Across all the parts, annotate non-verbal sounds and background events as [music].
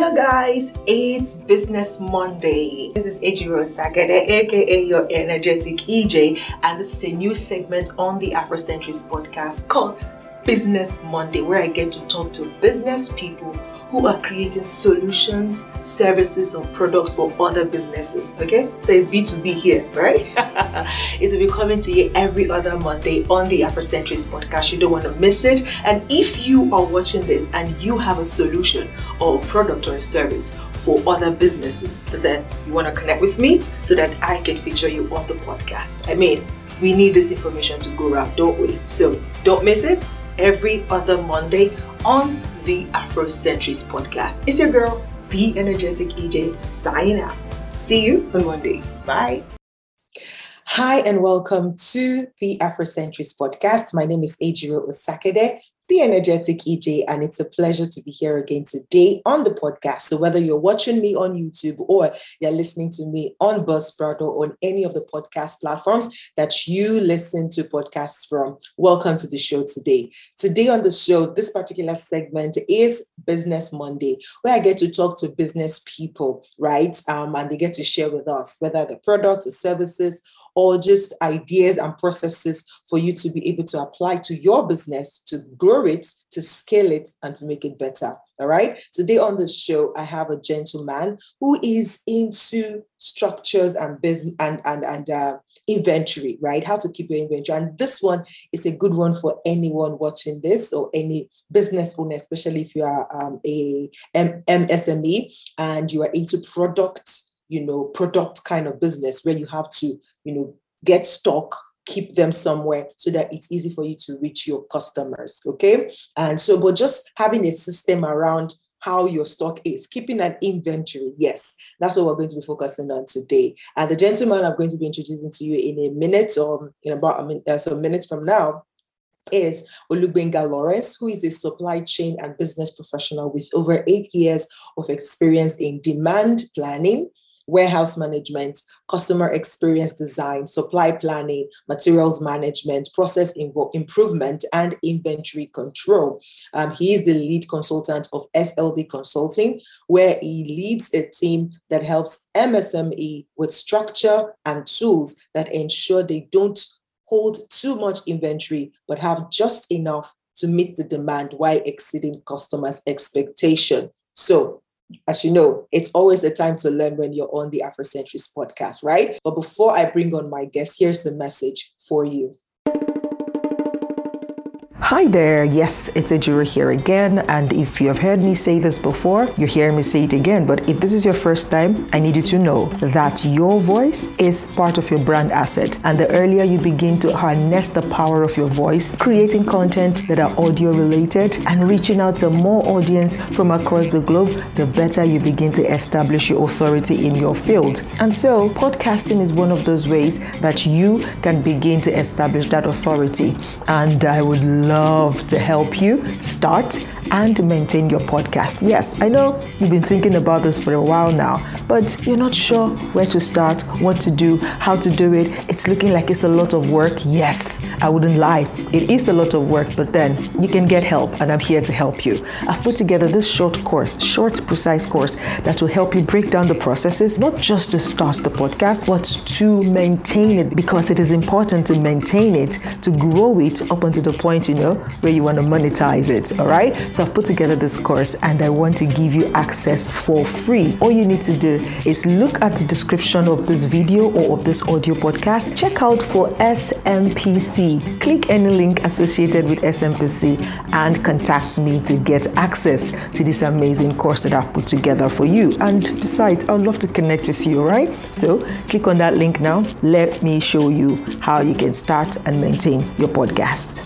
Hello guys, it's Business Monday. This is Ejiro Sakede, aka your energetic EJ, and this is a new segment on the Afrocentrist podcast called Business Monday, where I get to talk to business people who are creating solutions, services, or products for other businesses. Okay, so it's B2B here, right? [laughs] it will be coming to you every other Monday on the Afrocentrist podcast. You don't want to miss it. And if you are watching this and you have a solution or a product or a service for other businesses, then you want to connect with me so that I can feature you on the podcast. I mean, we need this information to go around, don't we? So don't miss it every other Monday on the Afrocentrist podcast. It's your girl, the energetic EJ, signing out. See you on Mondays. Bye. Hi, and welcome to the Afrocentrist podcast. My name is Ejiro Osakede the energetic EJ, and it's a pleasure to be here again today on the podcast. So, whether you're watching me on YouTube or you're listening to me on Buzzsprout or on any of the podcast platforms that you listen to podcasts from, welcome to the show today. Today on the show, this particular segment is Business Monday, where I get to talk to business people, right? Um, and they get to share with us whether the products or services or just ideas and processes for you to be able to apply to your business to grow it, to scale it, and to make it better. All right. Today on the show, I have a gentleman who is into structures and business and and and uh, inventory, right? How to keep your inventory. And this one is a good one for anyone watching this or any business owner, especially if you are um, a M- MSME and you are into product you know, product kind of business where you have to, you know, get stock, keep them somewhere so that it's easy for you to reach your customers. Okay. And so, but just having a system around how your stock is, keeping an inventory. Yes, that's what we're going to be focusing on today. And the gentleman I'm going to be introducing to you in a minute or in about a minute, uh, minutes from now is Oluwagbemiga Lawrence, who is a supply chain and business professional with over eight years of experience in demand planning, warehouse management, customer experience design, supply planning, materials management, process improvement, and inventory control. Um, he is the lead consultant of SLD Consulting, where he leads a team that helps MSME with structure and tools that ensure they don't hold too much inventory, but have just enough to meet the demand while exceeding customers' expectation. So as you know, it's always a time to learn when you're on the Afrocentrist podcast, right? But before I bring on my guest, here's the message for you. Hi there. Yes, it's Ejiro here again. And if you have heard me say this before, you're hearing me say it again. But if this is your first time, I need you to know that your voice is part of your brand asset. And the earlier you begin to harness the power of your voice, creating content that are audio related and reaching out to more audience from across the globe, the better you begin to establish your authority in your field. And so, podcasting is one of those ways that you can begin to establish that authority. And I would love love to help you start and maintain your podcast. Yes, I know you've been thinking about this for a while now, but you're not sure where to start, what to do, how to do it. It's looking like it's a lot of work. Yes, I wouldn't lie. It is a lot of work, but then you can get help, and I'm here to help you. I've put together this short course, short, precise course that will help you break down the processes, not just to start the podcast, but to maintain it because it is important to maintain it, to grow it up until the point, you know, where you want to monetize it. All right. I've put together this course and I want to give you access for free. All you need to do is look at the description of this video or of this audio podcast. Check out for SMPC. Click any link associated with SMPC and contact me to get access to this amazing course that I've put together for you. And besides, I'd love to connect with you, right? So click on that link now. Let me show you how you can start and maintain your podcast.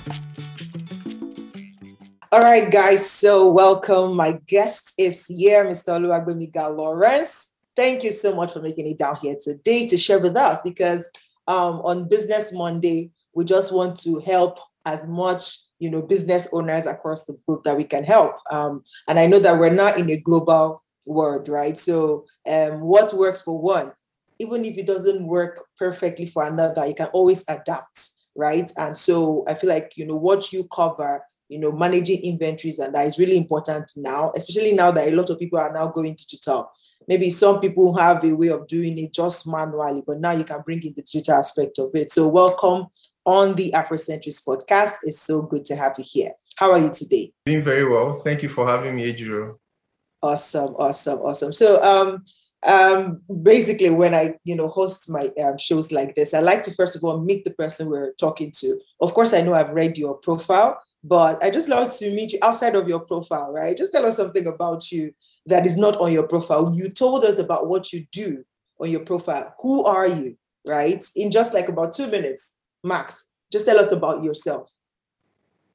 All right, guys. So welcome. My guest is here, Mr. Oluwagbemiga Lawrence. Thank you so much for making it down here today to share with us because um, on Business Monday, we just want to help as much you know business owners across the globe that we can help. Um, and I know that we're not in a global world, right? So um, what works for one, even if it doesn't work perfectly for another, you can always adapt, right? And so I feel like you know what you cover you know, managing inventories, and that is really important now, especially now that a lot of people are now going digital. Maybe some people have a way of doing it just manually, but now you can bring in the digital aspect of it. So, welcome on the Afrocentrist podcast. It's so good to have you here. How are you today? Doing very well. Thank you for having me, Ejiro. Awesome, awesome, awesome. So, um, um, basically, when I you know host my um, shows like this, I like to first of all meet the person we're talking to. Of course, I know I've read your profile, but I just love to meet you outside of your profile, right? Just tell us something about you that is not on your profile. You told us about what you do on your profile. Who are you, right? In just like about two minutes, max. Just tell us about yourself.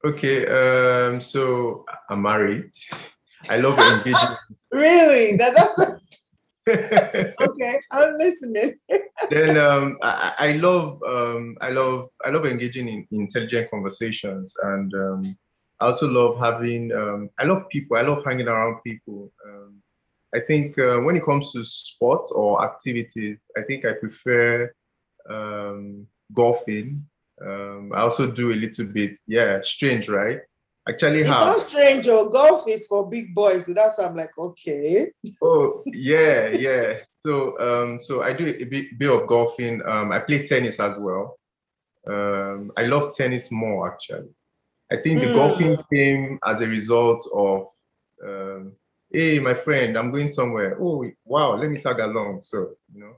Okay, um, so I'm married. I love engaging. [laughs] really? That, that's the [laughs] okay, I'm listening. [laughs] then um, I, I, love um, I love I love engaging in intelligent conversations, and um, I also love having um, I love people. I love hanging around people. Um, I think uh, when it comes to sports or activities, I think I prefer um, golfing. I also do a little bit. Yeah, strange, right? Actually it's have. not strange or golf is for big boys so that's i'm like okay. Oh yeah yeah. So um so i do a bit, bit of golfing. Um i play tennis as well. Um i love tennis more actually. I think the mm. golfing came as a result of um hey my friend i'm going somewhere. Oh wow let me tag along. So you know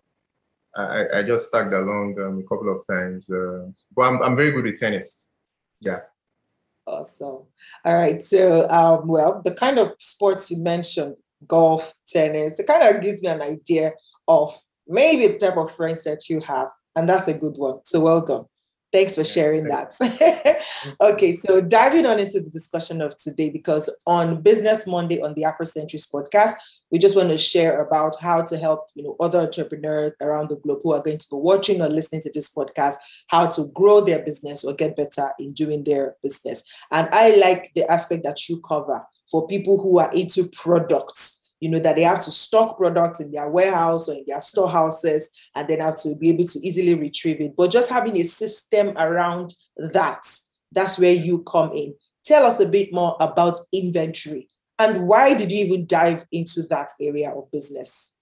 i i just tagged along um, a couple of times uh, but I'm, I'm very good with tennis. Yeah Awesome. All right. So, um, well, the kind of sports you mentioned, golf, tennis, it kind of gives me an idea of maybe the type of friends that you have. And that's a good one. So, well done. Thanks for sharing that. [laughs] okay, so diving on into the discussion of today, because on Business Monday on the Afrocentrist podcast, we just want to share about how to help you know other entrepreneurs around the globe who are going to be watching or listening to this podcast, how to grow their business or get better in doing their business. And I like the aspect that you cover for people who are into products you know, that they have to stock products in their warehouse or in their storehouses and then have to be able to easily retrieve it. But just having a system around that, that's where you come in. Tell us a bit more about inventory and why did you even dive into that area of business?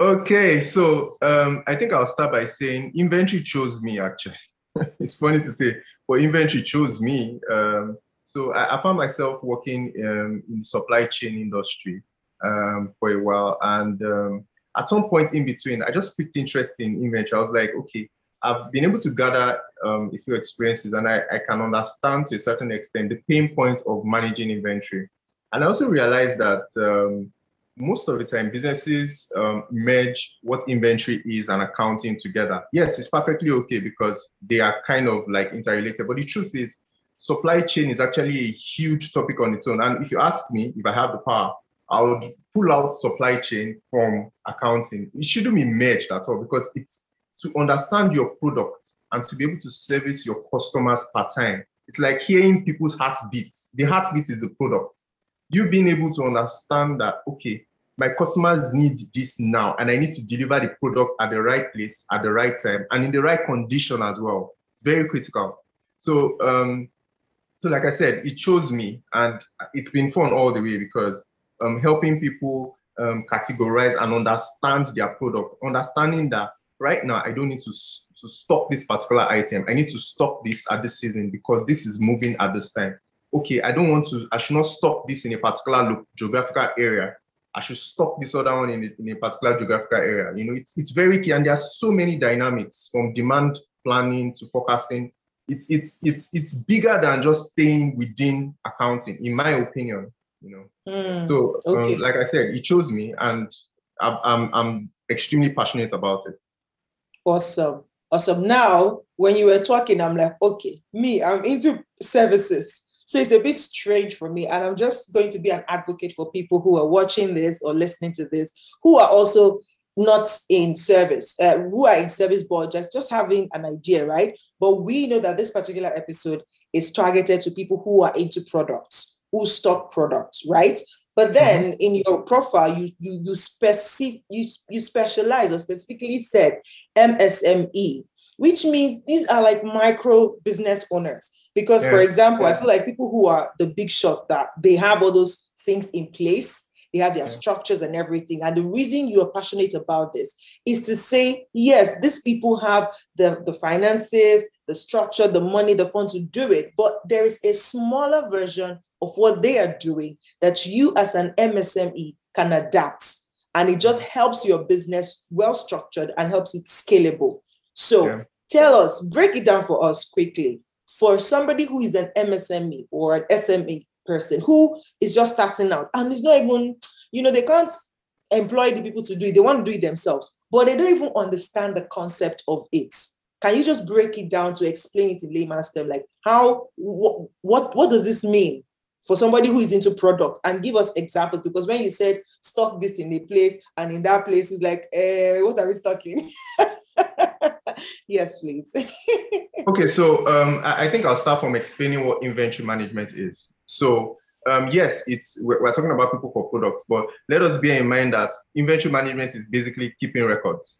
Okay, so um, I think I'll start by saying inventory chose me actually. [laughs] it's funny to say, but inventory chose me. Um, so I, I, found myself working um, in the supply chain industry um, for a while. And um, at some point in between, I just picked interest in inventory. I was like, okay, I've been able to gather um, a few experiences and I, I can understand to a certain extent the pain points of managing inventory. And I also realized that um, most of the time businesses um, merge what inventory is and accounting together. Yes, it's perfectly okay because they are kind of like interrelated. But the truth is, supply chain is actually a huge topic on its own. And if you ask me if I have the power, I would pull out supply chain from accounting. It shouldn't be merged at all because it's to understand your product and to be able to service your customers per time. It's like hearing people's heartbeats. The heartbeat is the product. You being able to understand that, okay, my customers need this now, and I need to deliver the product at the right place, at the right time, and in the right condition as well. It's very critical. So, um, so like I said, it chose me, and it's been fun all the way because um, helping people um, categorize and understand their product, understanding that right now I don't need to, to stock this particular item. I need to stock this at this season because this is moving at this time. Okay, I don't want to, I should not stock this in a particular geographical area. I should stock this other one in a, in a particular geographical area. You know, it's, it's very key. And there are so many dynamics from demand planning to forecasting. It's, it's, it's, it's bigger than just staying within accounting, in my opinion you know. Mm, so, okay. um, like I said, he chose me, and I'm, I'm I'm extremely passionate about it. Awesome, awesome. Now, when you were talking, I'm like, okay, me, I'm into services. So it's a bit strange for me. And I'm just going to be an advocate for people who are watching this or listening to this, who are also not in service, uh, who are in service projects, just having an idea, right? But we know that this particular episode is targeted to people who are into products who stock products, right? But then mm-hmm. in your profile, you you you specific you, you specialize or specifically said MSME, which means these are like micro business owners. Because, yeah. for example, I feel like people who are the big shots that they have all those things in place, they have their yeah. structures and everything. And the reason you are passionate about this is to say, yes, these people have the, the finances, the structure, the money, the funds to do it. But there is a smaller version of what they are doing that you as an MSME can adapt. And it just helps your business well structured and helps it scalable. So yeah. tell us, break it down for us quickly. For somebody who is an MSME or an SME person who is just starting out and is not even, you know, they can't employ the people to do it, they want to do it themselves, but they don't even understand the concept of it. Can you just break it down to explain it in layman's terms? Like how what what, what does this mean? For somebody who is into product and give us examples because when you said stock this in a place and in that place is like eh, what are we stocking? [laughs] Yes please. [laughs] Okay so um, i think i'll start from explaining what inventory management is. So um, yes it's we're, we're, talking about people for products but let us bear in mind that inventory management is basically keeping records.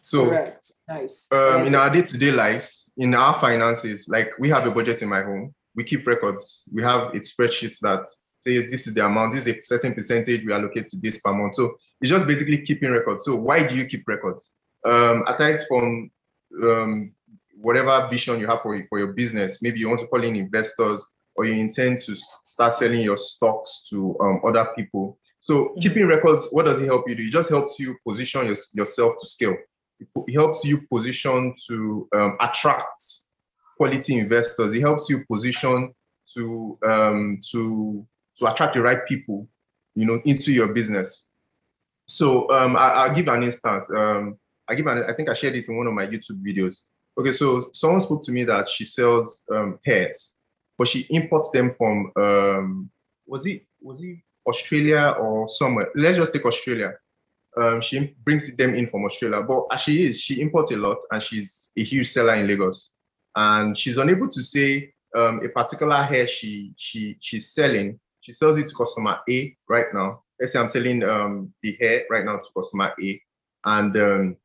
So Correct. nice. um, yeah. in our day-to-day lives in our finances like we have a budget in my home we keep records. We have a spreadsheet that says this is the amount, this is a certain percentage we allocate to this per month. So it's just basically keeping records. So why do you keep records? Um, aside from um, whatever vision you have for, for your business, maybe you want to call in investors or you intend to start selling your stocks to um, other people. So mm-hmm. keeping records, what does it help you do? It just helps you position your, yourself to scale. It helps you position to um, attract quality investors. It helps you position to um, to to attract the right people, you know, into your business. So um, I, will give an instance. Um, I give an, I think I shared it in one of my YouTube videos. Okay, so someone spoke to me that she sells um, hairs, but she imports them from um, was it was it Australia or somewhere? Let's just take Australia. Um, she brings them in from Australia, but as she is, she imports a lot, and she's a huge seller in Lagos and she's unable to say um, a particular hair she she she's selling. She sells it to customer A right now. Let's say I'm selling um, the hair right now to customer A, and um,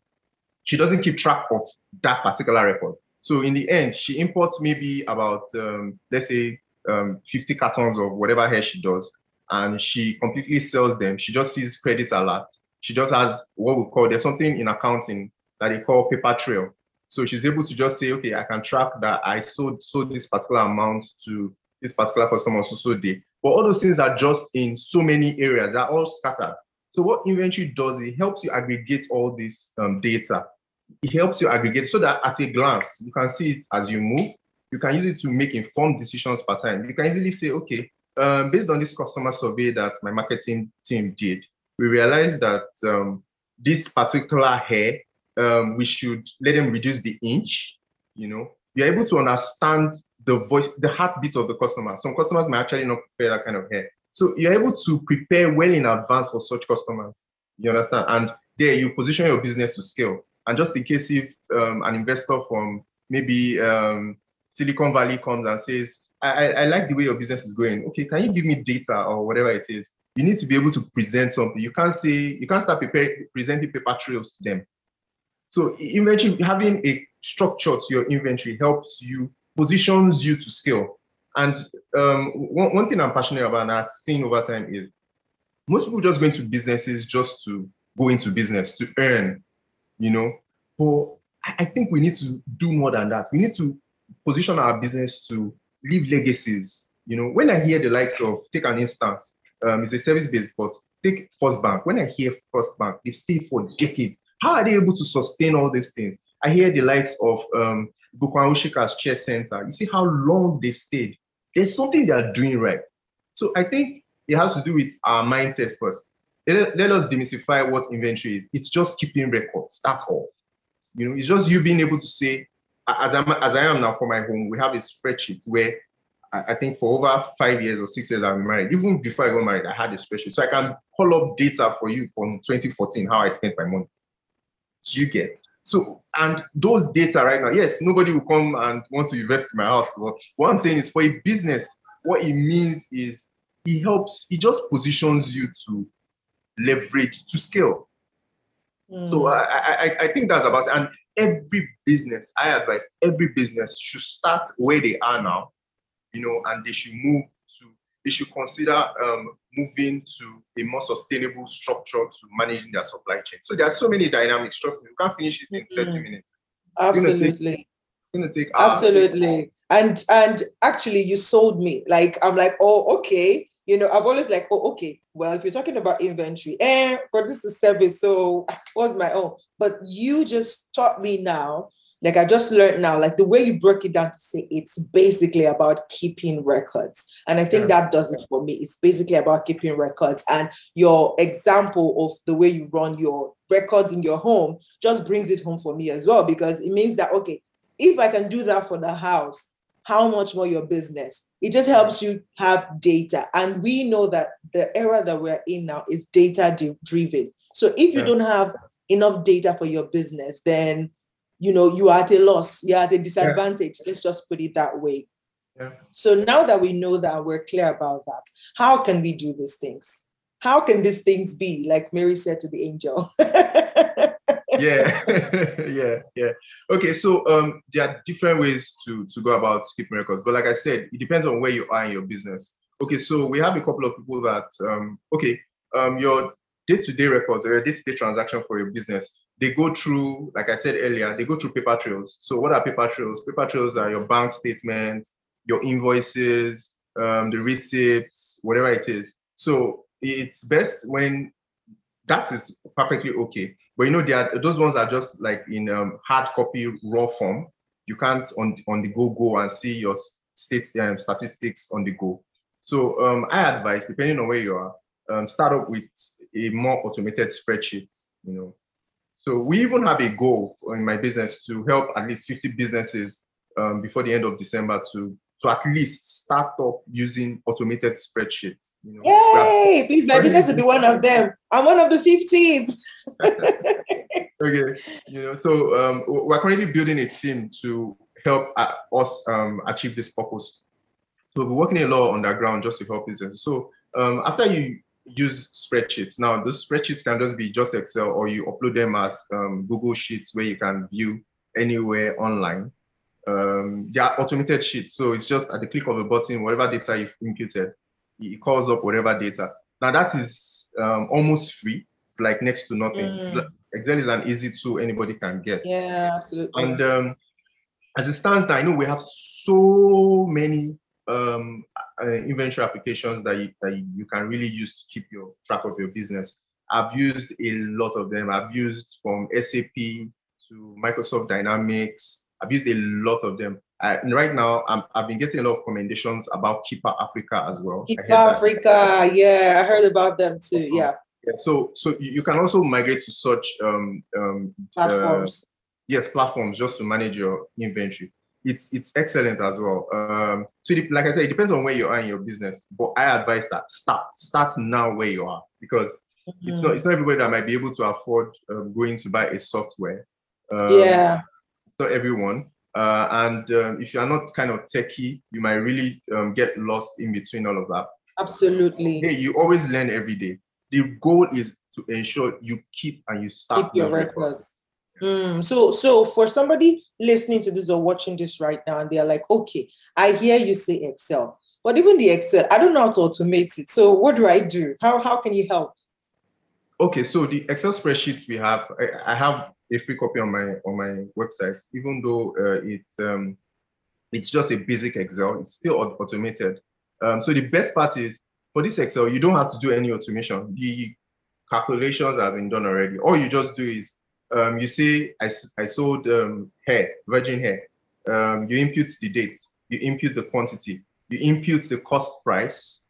she doesn't keep track of that particular record. So in the end, she imports maybe about um, let's say um, 50 cartons of whatever hair she does, and she completely sells them. She just sees credits a lot. She just has what we call there's something in accounting that they call paper trail. So she's able to just say, okay, I can track that I sold sold this particular amount to this particular customer so so day. But all those things are just in so many areas, they're all scattered. So what inventory does, it helps you aggregate all this um, data. It helps you aggregate so that at a glance, you can see it as you move. You can use it to make informed decisions per time. You can easily say, okay, um, based on this customer survey that my marketing team did, we realized that um, this particular hair um, we should let them reduce the inch. You know, you're able to understand the voice, the heartbeat of the customer. Some customers may actually not prefer that kind of hair. So you're able to prepare well in advance for such customers. You understand? And there you position your business to scale. And just in case if um, an investor from maybe um, Silicon Valley comes and says, I, I, I, like the way your business is going. Okay, can you give me data or whatever it is? You need to be able to present something. You can't say, you can't start preparing, presenting paper trails to them. So inventory, having a structure to your inventory helps you, positions you to scale. And um, one, one thing I'm passionate about and I've seen over time is most people just go into businesses just to go into business, to earn, you know. But I think we need to do more than that. We need to position our business to leave legacies. You know, when I hear the likes of, take an instance, um, it's a service based, but take First Bank. When I hear First Bank, they've stayed for decades. How are they able to sustain all these things? I hear the likes of um, Oshika's Chair Center. You see how long they've stayed. There's something they are doing right. So I think it has to do with our mindset first. Let, let us demystify what inventory is. It's just keeping records. That's all. You know, it's just you being able to say, as I'm as I am now for my home, we have a spreadsheet where I think for over five years or six years I've been married. Even before I got married, I had a spreadsheet. So I can pull up data for you from 2014, how I spent my money you get? So, and those data right now, yes, nobody will come and want to invest in my house. But what I'm saying is for a business, what it means is it helps, it just positions you to leverage, to scale. Mm. So I, I I think that's about it. And every business, I advise every business should start where they are now, you know, and they should move they should consider um, moving to a more sustainable structure to managing their supply chain. So there are so many dynamics. Trust me, you can't finish it in mm-hmm. 30 minutes. Absolutely. It's take, absolutely. And and actually you sold me. Like I'm like, oh, okay. You know, I've always like, oh, okay. Well, if you're talking about inventory, eh, but this is service, so [laughs] what's my own? But you just taught me now like I just learned now, like the way you broke it down to say it's basically about keeping records. And I think yeah. that does it for me. It's basically about keeping records. And your example of the way you run your records in your home just brings it home for me as well, because it means that, okay, if I can do that for the house, how much more your business? It just helps you have data. And we know that the era that we're in now is data driven. So if you yeah. don't have enough data for your business, then you know, you are at a loss, you're at a disadvantage. Yeah. Let's just put it that way. Yeah. So now that we know that, we're clear about that, how can we do these things? How can these things be, like Mary said to the angel? [laughs] yeah, [laughs] yeah, yeah. Okay, so um, there are different ways to to go about keeping records, but like I said, it depends on where you are in your business. Okay, so we have a couple of people that um, okay, um, your day-to-day records or your day-to-day transaction for your business they go through, like I said earlier, they go through paper trails. So what are paper trails? Paper trails are your bank statements, your invoices, um, the receipts, whatever it is. So it's best when that is perfectly okay. But you know, they are, those ones are just like in um, hard copy raw form. You can't on on the go go and see your state um, statistics on the go. So um, I advise, depending on where you are, um, start up with a more automated spreadsheet. You know, so we even have a goal in my business to help at least 50 businesses um, before the end of December to to at least start off using automated spreadsheets. You know, Yay! Please, my business will be one of them. I'm one of the 15. [laughs] okay, you know, so um, we're currently building a team to help uh, us um, achieve this purpose. So we're working a lot on the ground just to help businesses. So um, after you use spreadsheets. Now, those spreadsheets can just be just Excel or you upload them as um, Google Sheets where you can view anywhere online. Um, they are automated sheets. So it's just at the click of a button, whatever data you've imputed, it calls up whatever data. Now, that is um, almost free. It's like next to nothing. Mm. Excel is an easy tool anybody can get. Yeah, absolutely. And um, as it stands now, I know we have so many um, uh, inventory applications that you, that you can really use to keep your track of your business. I've used a lot of them. I've used from SAP to Microsoft Dynamics. I've used a lot of them. Uh, and right now, i have been getting a lot of commendations about Keeper Africa as well. Keeper Africa, yeah, I heard about them too. Awesome. Yeah. Yeah, so so you can also migrate to such um, um, platforms. Uh, yes, platforms just to manage your inventory it's it's excellent as well. Um, so it, like I said, it depends on where you are in your business. But I advise that start start now where you are because mm-hmm. it's not it's not everybody that might be able to afford um, going to buy a software. Um, yeah, it's not everyone. Uh, and um, if you are not kind of techie, you might really um, get lost in between all of that. Absolutely. Hey, you always learn every day. The goal is to ensure you keep and you start keep your records. records Mm, so, so for somebody listening to this or watching this right now, and they're like, okay, I hear you say Excel, but even the Excel, I don't know how to automate it. So, what do I do? How how can you help? Okay, so the Excel spreadsheets we have, I, I have a free copy on my on my website. Even though uh, it's um, it's just a basic Excel, it's still automated. Um, so the best part is for this Excel, you don't have to do any automation. The calculations have been done already. All you just do is um, you see, I, I sold um, hair, virgin hair. Um, you impute the date, you impute the quantity, you impute the cost price,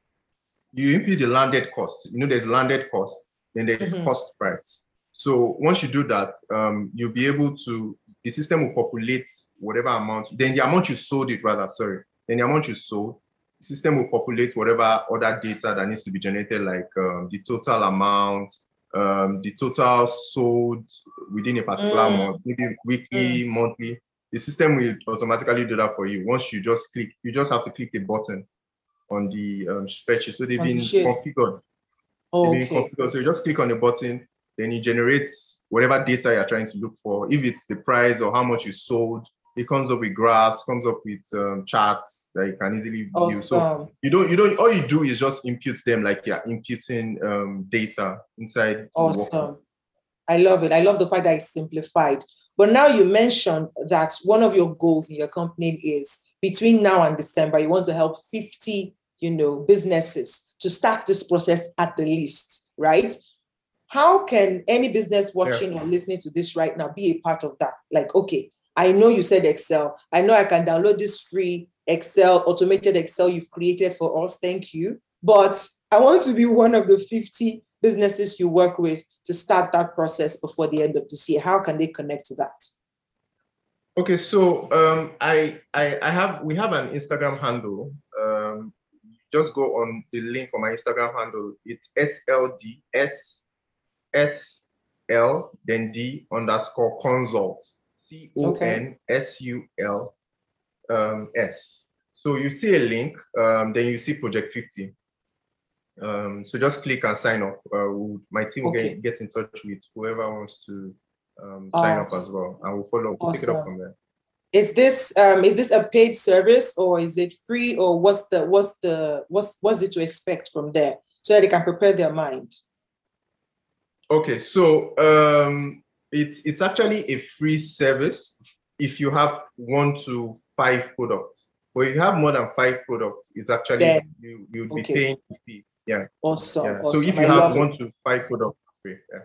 you impute the landed cost. You know, there's landed cost, then there's mm-hmm. cost price. So once you do that, um, you'll be able to, the system will populate whatever amount, then the amount you sold it rather, sorry, then the amount you sold, the system will populate whatever other data that needs to be generated, like um, the total amount, um, the total sold within a particular mm. month, maybe weekly, mm. monthly. The system will automatically do that for you. Once you just click, you just have to click a button on the um, spreadsheet. So they've been configured. Oh, they've been okay. configured. So you just click on the button, then it generates whatever data you're trying to look for. If it's the price or how much you sold, it comes up with graphs, comes up with um, charts that you can easily view. Awesome. So you don't, you don't, all you do is just impute them like you're imputing um, data inside. Awesome. I love it. I love the fact that it's simplified. But now you mentioned that one of your goals in your company is between now and December, you want to help 50, you know, businesses to start this process at the least, right? How can any business watching or listening to this right now be a part of that? Like, okay, I know you said Excel. I know I can download this free Excel, automated Excel you've created for us. Thank you. But I want to be one of the 50 businesses you work with to start that process before the end of this year? How can they connect to that? Okay, so um, I, I I have we have an Instagram handle. Um, just go on the link on my Instagram handle. It's SLD S S L then D underscore consult. C O N S U L um, S. So you see a link, um, then you see Project 50. Um, so just click and sign up. Uh, we'll, my team will Okay. get, get in touch with whoever wants to um, sign Oh, up as well, and we'll follow. We'll pick it up awesome. from there. Is this um is this a paid service or is it free or what's the what's the what's what's it to expect from there so that they can prepare their mind? Okay, so um, it's it's actually a free service if you have one to five products. But if you have more than five products, it's actually Then- you you'd be okay. paying the fee. Yeah, Awesome. yeah. awesome. So if you love have it. one to five products. Yeah.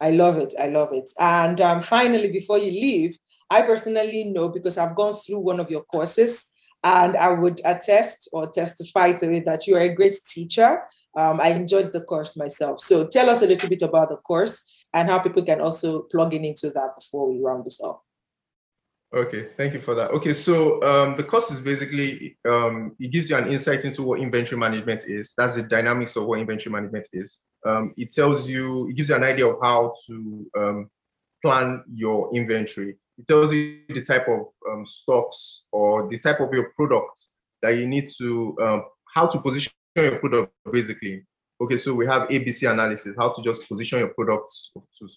I love it. I love it. And um, finally, before you leave, I personally know because I've gone through one of your courses and I would attest or testify to it that you are a great teacher. Um, I enjoyed the course myself. So tell us a little bit about the course and how people can also plug in into that before we round this up. Okay, thank you for that. Okay, so um, the course is basically um, it gives you an insight into what inventory management is. That's the dynamics of what inventory management is. Um, it tells you, it gives you an idea of how to um, plan your inventory. It tells you the type of um, stocks or the type of your products that you need to, um, how to position your product basically. Okay, so we have ABC analysis, how to just position your products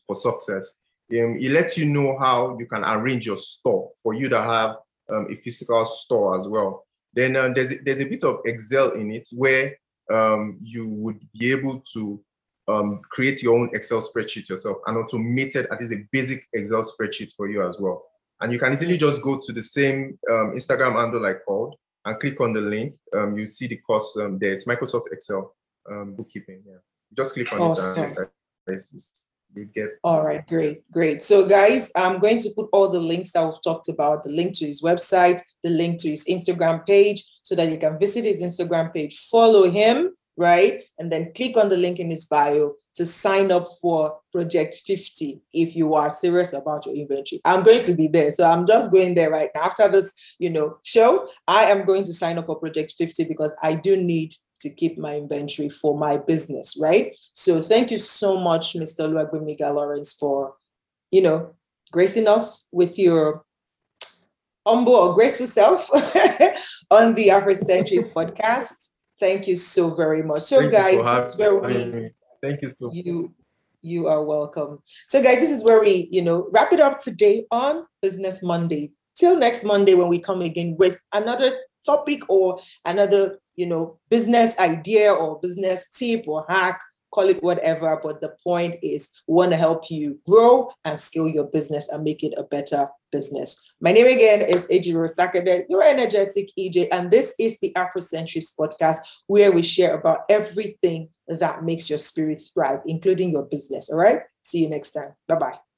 for success um, it lets you know how you can arrange your store for you to have um, a physical store as well. Then uh, there's, there's a bit of Excel in it where um, you would be able to um, create your own Excel spreadsheet yourself and automated at least a basic Excel spreadsheet for you as well. And you can easily just go to the same um, Instagram handle I called and click on the link. Um, you see the course there. It's Microsoft Excel um, bookkeeping. Yeah, just click on it Awesome. and it's, it's, it's, you get All right, great, great. So, guys, I'm going to put all the links that we've talked about the link to his website, the link to his Instagram page, so that you can visit his Instagram page, follow him, right? And then click on the link in his bio to sign up for Project 50 if you are serious about your inventory. I'm going to be there. So, I'm just going there right now. After this, you know, show, I am going to sign up for Project 50 because I do need to keep my inventory for my business, right? So thank you so much, Mr. Oluwagbemiga Lawrence, for, you know, gracing us with your humble or graceful self [laughs] on the Afrocentrist [laughs] podcast. Thank you so very much. So, Thank guys, that's where we. Thank you so you you are welcome. So, guys, this is where we, you know, wrap it up today on Business Monday. Till next Monday when we come again with another topic or another, you know, business idea or business tip or hack, call it whatever. But the point is, we want to help you grow and scale your business and make it a better business. My name again is Ejiro Sakade, your energetic EJ, and this is the Afrocentrist podcast where we share about everything that makes your spirit thrive, including your business. All right. See you next time. Bye bye.